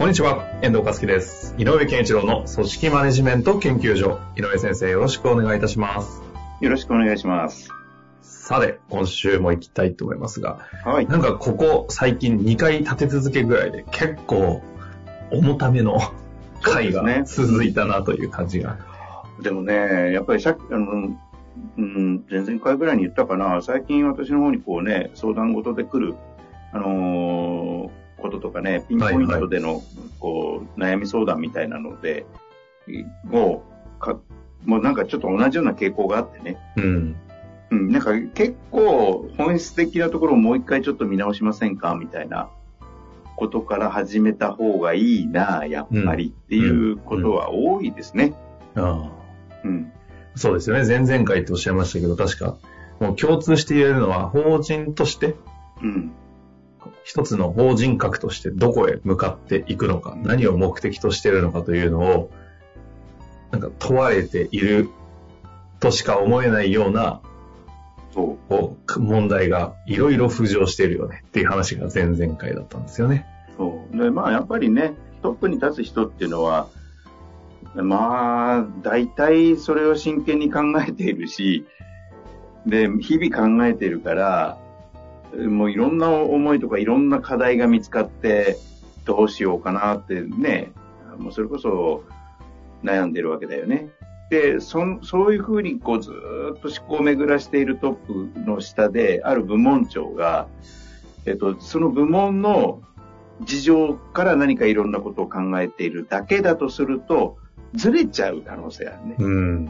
こんにちは、遠藤和樹です。井上健一郎の組織マネジメント研究所。井上先生、よろしくお願いいたします。よろしくお願いします。さて、今週も行きたいと思いますが、はい。なんかここ最近2回立て続けぐらいで結構重ための 回が続いたなという感じが。でもね、やっぱりさっき、あの、うん、前々回ぐらいに言ったかな、最近私の方にこうね、相談事で来る、あのーこととかね、ピンポイントでの、こう、悩み相談みたいなので、もう、か、もうなんかちょっと同じような傾向があってね、うん。うん、なんか結構本質的なところをもう一回ちょっと見直しませんか？みたいなことから始めた方がいいな、やっぱりっていうことは多いですね。ああうん。そうですよね。前々回っておっしゃいましたけど、確か、もう共通して言えるのは、法人として、うん。一つの法人格としてどこへ向かっていくのか、何を目的としているのかというのを、なんか問われているとしか思えないような、そう。こう、問題がいろいろ浮上しているよねっていう話が前々回だったんですよね。そう。で、まあ、やっぱりね、トップに立つ人っていうのは、まあ、大体それを真剣に考えているし、で、日々考えているから、もういろんな思いとかいろんな課題が見つかって、どうしようかなってね、もうそれこそ悩んでるわけだよね。で、そんそういうふうにこうずーっと思考を巡らしているトップの下で、ある部門長が、えっと、その部門の事情から何かいろんなことを考えているだけだとすると、ずれちゃう可能性あるね。うん。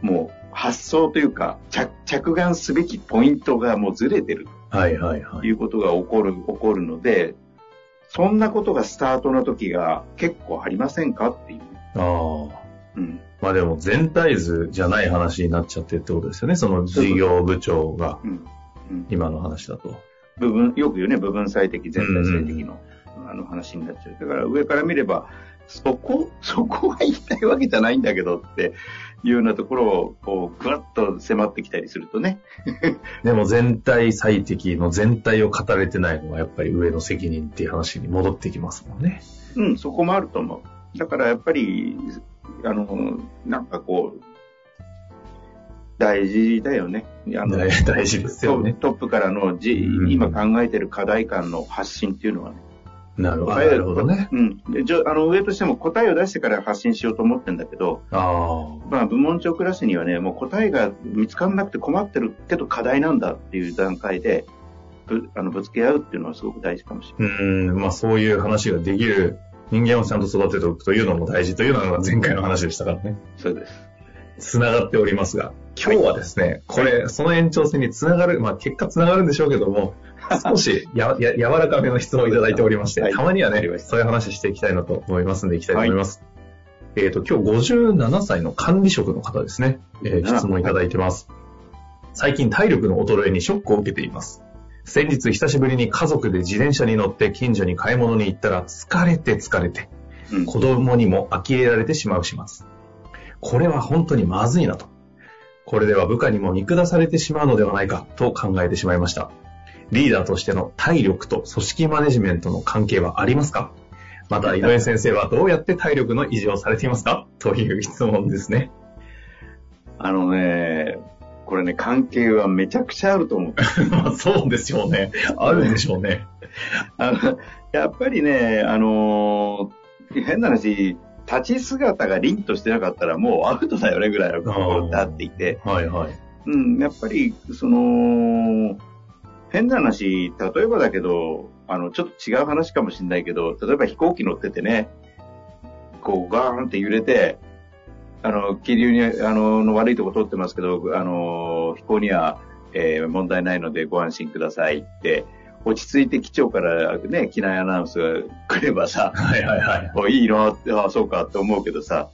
もう発想というか、着着眼すべきポイントがもうずれてるはいはいはい。ということが起こる、起こるので、そんなことがスタートの時が結構ありませんかっていう。ああ。うん。まあでも全体図じゃない話になっちゃってってことですよね。その事業部長がうん。うん、今の話だと。部分、よく言うね、部分最適、全体最適の、あの話になっちゃう。だから上から見れば、そこ、そこは言いたいわけじゃないんだけどっていうようなところを、こう、ぐわっと迫ってきたりするとね。でも全体最適の全体を語れてないのはやっぱり上の責任っていう話に戻ってきますもんね。うん、そこもあると思う。だからやっぱり、あの、なんかこう、大事だよね。あの大大事ですよねトトップからのじ、うん今考えてる課題感の発信っていうのはね。なるほど。答えなるほどね。うん。あの、上としても答えを出してから発信しようと思ってんだけど、あまあ、部門長クラスにはね、もう答えが見つからなくて困ってるけど課題なんだっていう段階で、ぶあのぶつけ合うっていうのはすごく大事かもしれない。あ。うん、まあそういう話ができる人間をちゃんと育てておくというのも大事というのが前回の話でしたからね。そうです。つながっておりますが、今日はですね、これ、その延長線につながる、まあ結果つながるんでしょうけども、少しやや柔らかめの質問をいただいておりまして、はいたまにはねそういう話していきたいなと思いますんで、いきたいと思います。えっ、と、今日57歳の管理職の方ですね、えー質問いただいてます。最近体力の衰えにショックを受けています。先日久しぶりに家族で自転車に乗って近所に買い物に行ったら疲れて疲れて、うん。子供にも呆れられてしまう始末。これは本当にまずいなと。これでは部下にも見下されてしまうのではないかと考えてしまいました。リーダーとしての体力と組織マネジメントの関係はありますか？また、井上先生はどうやって体力の維持をされていますか？という質問ですね。あのね、これね、関係はめちゃくちゃあると思う。まあそうですよね。あるんでしょうね。あの、やっぱりね、あのー変な話、立ち姿が凛としてなかったらもうアウトだよねぐらいのところってあっていて、はいはい。うん、やっぱり、その、変な話、例えばだけど、あの、ちょっと違う話かもしれないけど、例えば飛行機乗っててね、こうガーンって揺れて、あの、気流に、あの、の悪いとこ通ってますけど、あの、飛行には、えー問題ないのでご安心くださいって落ち着いて機長からね、機内アナウンスが来ればさ、はいはいはい。おいいなって、ああ、そうかって思うけどさ、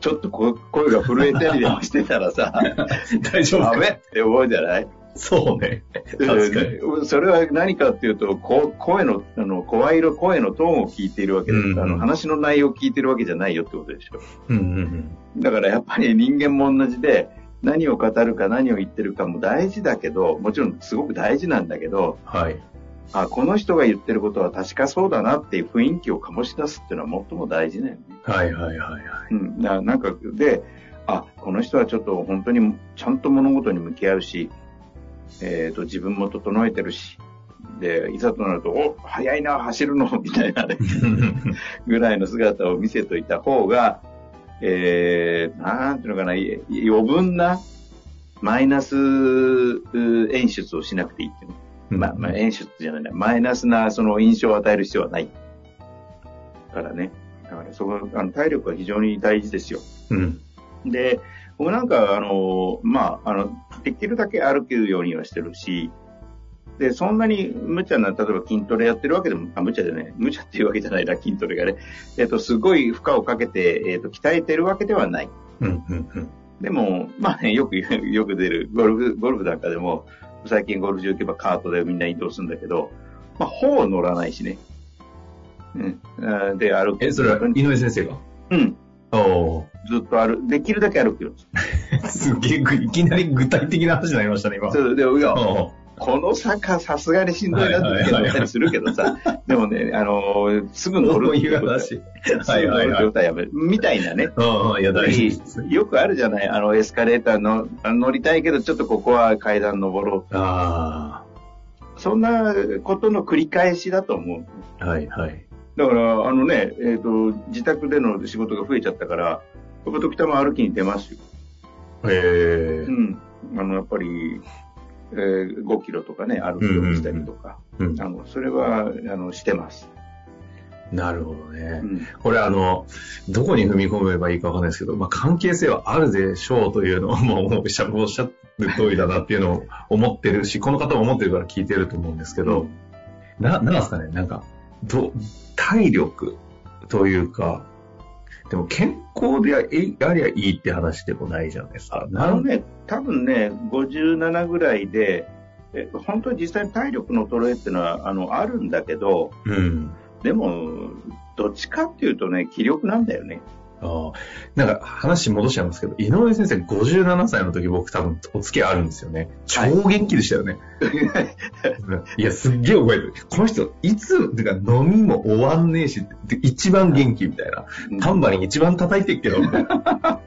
ちょっとこ声が震えたりでもしてたらさ、大丈夫ダメって思うじゃない？そうね。確かに。うんそれは何かっていうと、こ声の、あの、声色、声のトーンを聞いているわけで、うんうんあの、話の内容を聞いてるわけじゃないよってことでしょ。うんうんだからやっぱり人間も同じで、何を語るか何を言ってるかも大事だけど、もちろんすごく大事なんだけど、うん。はい。あ、この人が言ってることは確かそうだなっていう雰囲気を醸し出すっていうのは最も大事だよね。はいはいはいはい。うん。ななんか、で、あ、この人はちょっと本当にちゃんと物事に向き合うし、えっ、と、自分も整えてるし、で、いざとなると、お、早いな、走るの、みたいなね、ぐらいの姿を見せといた方が、えー、なんていうのかな、い余分なマイナスう演出をしなくていいっていうの。まあ、まあ、演出じゃないな。マイナスなその印象を与える必要はない。からね。だからそこ、あの、体力は非常に大事ですよ。うん。で、僕なんか、あの、まあ、あの、できるだけ歩くようにはしてるし、で、そんなに無茶な、例えば筋トレやってるわけでも、あ、無茶じゃない、無茶っていうわけじゃないな、筋トレがね。えっ、と、すごい負荷をかけて、えっ、と、鍛えてるわけではない。うんうんうん。でも、まあね、よく、よく出る、ゴルフ、ゴルフなんかでも、最近ゴルフ場行けばカートでみんな移動するんだけど、まあ、ほぼ乗らないしね。うん。で、歩く。え、それは井上先生が？うん。おー。ずっと歩、できるだけ歩くよ すげえぐ、いきなり具体的な話になりましたね、今。そうで、いや、おこの坂さすがにしんどいなって思ったりするけどさ、でもね、あのーすぐ乗るそういうってこと話。すはいぐやめる。みたいなね。よくあるじゃないあの、エスカレーターのあ乗りたいけど、ちょっとここは階段登ろあう。そんなことの繰り返しだと思う。あ、はいはい。だから、あのね、えっ、と、自宅での仕事が増えちゃったから、僕と北も歩きに出ますよ。へえう。ん。あの、やっぱり、えー5キロとかね、歩くようにしたりとか、うんあの、それは、あの、してます。なるほどねう。ん。これあの、どこに踏み込めばいいかわかんないですけど、まあ、関係性はあるでしょうというのを、もう、おっしゃおっしゃる通りだなっていうのを思ってるし、この方も思ってるから聞いてると思うんですけど、な、なんですかね、なんか、ど、体力というか、でも健康でありゃいいって話でもないじゃないですか。あのね、多分ね、57ぐらいで、え本当に実際に体力の衰えっていうのは、あの、あるんだけど、うん。でも、どっちかっていうとね、気力なんだよね。ああなんか話戻しちゃいますけど、井上先生57歳の時僕多分お付き合いあるんですよね。超元気でしたよね。いや、すっげえ覚えてる。この人、いつ、てか飲みも終わんねえし、で一番元気みたいな。タンバリン一番叩いてっけど、みたいな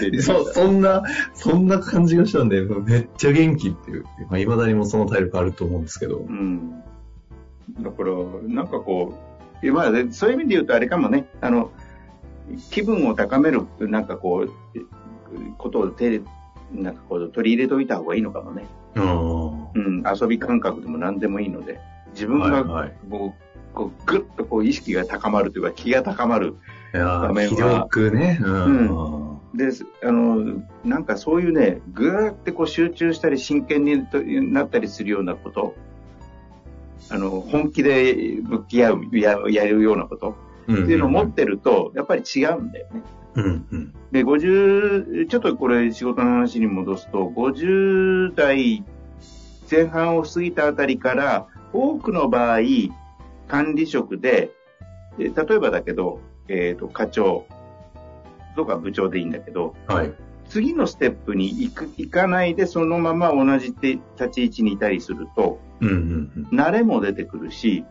でそ、そんな、そんな感じがしたんで、めっちゃ元気っていう。まあ、未だにもその体力あると思うんですけど。うん。だから、なんかこう、えまあ、でそういう意味で言うとあれかもね、あの、気分を高める、なんかこう、えことを手、なんかこう取り入れといた方がいいのかもね。うん。うん、遊び感覚でも何でもいいので、自分がはいはいこう、こうぐっとこう意識が高まるというか気が高まる。いや画面はー気力ね。うん。で、あの、なんかそういうね、ぐーってこう集中したり真剣になったりするようなこと、あの、本気で向き合う、ややるようなことうんっていうのを持ってると、やっぱり違うんだよね。うんうん。で、50、ちょっとこれ仕事の話に戻すと、50代前半を過ぎたあたりから、多くの場合、管理職で、で例えばだけど、えっ、と、課長とか部長でいいんだけど、はい。次のステップに行く、行かないでそのまま同じ立ち位置にいたりすると、うんうんうん。慣れも出てくるし、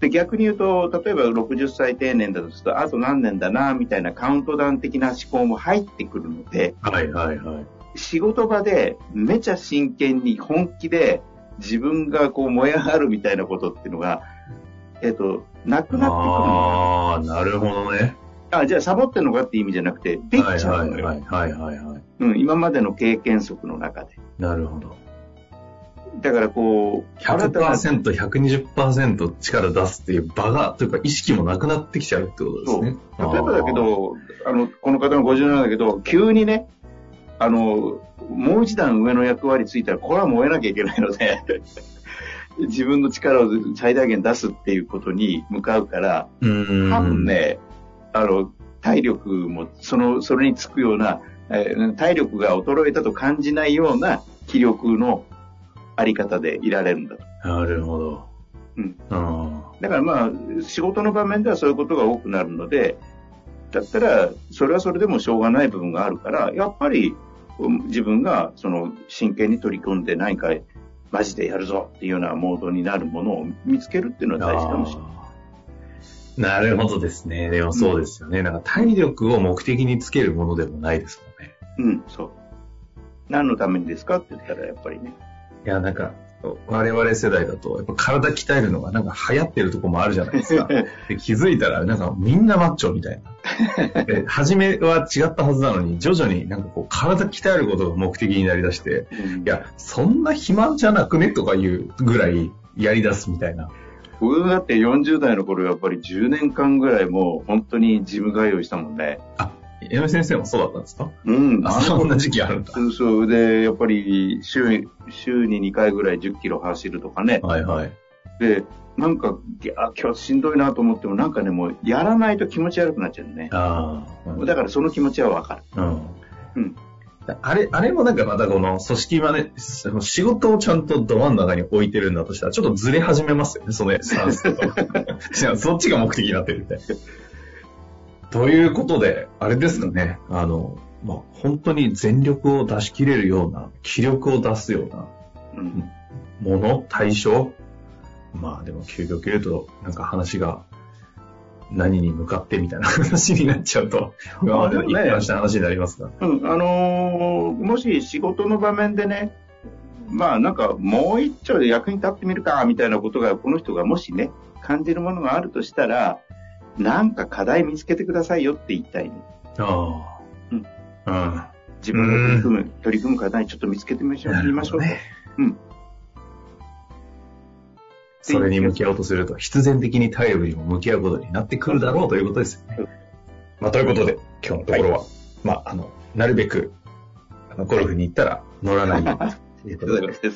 で、逆に言うと、例えば60歳定年だとすると、あと何年だな、みたいなカウントダウン的な思考も入ってくるので、はいはいはい。仕事場でめちゃ真剣に本気で自分がこう燃え上がるみたいなことっていうのが、えっ、と、なくなってくるの。ああ、なるほどね。あ、じゃあサボってんのかっていう意味じゃなくて、できちゃうのよ。はいはいはいはいはい。うん、今までの経験則の中で。なるほど。だからこう、新たな100%、120%力出すっていう場が、というか意識もなくなってきちゃうってことですね。例えばだけど、あの、この方の57だけど、急にね、あの、もう一段上の役割ついたら、これは燃えなきゃいけないので、自分の力を最大限出すっていうことに向かうから、うん。多分ね、あの、体力も、その、それにつくような、えー体力が衰えたと感じないような気力のあり方でいられるんだと。なるほど。うん。あだからまあ、仕事の場面ではそういうことが多くなるので、だったら、それはそれでもしょうがない部分があるから、やっぱり、うん自分がその真剣に取り組んで何かマジでやるぞっていうようなモードになるものを見つけるっていうのは大事かもしれない。なるほどですね。でもそうですよね。なんか体力を目的につけるものでもないですもんね。うん、そう。何のためにですかって言ったらやっぱりね。いや、なんか、我々世代だと、やっぱ体鍛えるのがなんか流行ってるとこもあるじゃないですか。で気づいたら、なんかみんなマッチョみたいな。で初めは違ったはずなのに、徐々になんかこう体鍛えることが目的になりだして、うんいや、そんな暇じゃなくね？とかいうぐらいやり出すみたいな。僕だって40代の頃やっぱり10年間ぐらいもう本当にジム通いしたもんね。あ、江上先生もそうだったんですか？うん。あ、そんな時期あるんだ。そうそう。で、やっぱり週、週に2回ぐらい10キロ走るとかね。はいはい。で、なんか、いや今日しんどいなと思っても、なんかね、もうやらないと気持ち悪くなっちゃうね。ああ。うんだからその気持ちはわかる。うん。うんあれ、あれもなんかまたこの組織まで、仕事をちゃんとど真ん中に置いてるんだとしたら、ちょっとずれ始めますよね、そのスタンスと。そっちが目的になってるみたいな。ということで、あれですかね、あの、まあ、本当に全力を出し切れるような、気力を出すようなうん。もの、対象？まあでも究極言うと、なんか話が何に向かってみたいな話になっちゃうと、まあでも一貫した話になりますが。うん、あのーもし仕事の場面でね、まあなんかもう一丁で役に立ってみるか、みたいなことが、この人がもしね、感じるものがあるとしたら、なんか課題見つけてくださいよって言いたいね。ああ。うん。うん。自分が取り組む、取り組む課題ちょっと見つけてみましょう。な見ましょう。ね。うん。それに向き合おうとすると、必然的に体力にも向き合うことになってくるだろうということですよね。まあ、ということで、今日のところは、まあ、あの、なるべく、あのゴルフに行ったら乗らないように ということで。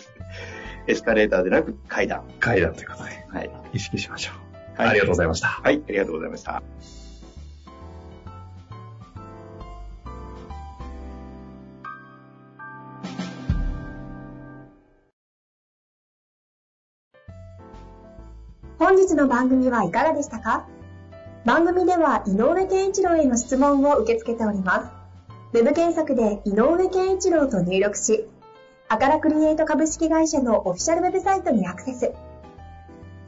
エスカレーターでなく階段。階段ということで、はい。意識しましょう。はいありがとうございました。はい、ありがとうございました。本日の番組はいかがでしたか？番組では井上健一郎への質問を受け付けております。ウェブ検索で井上健一郎と入力し、アカラクリエイト株式会社のオフィシャルウェブサイトにアクセス。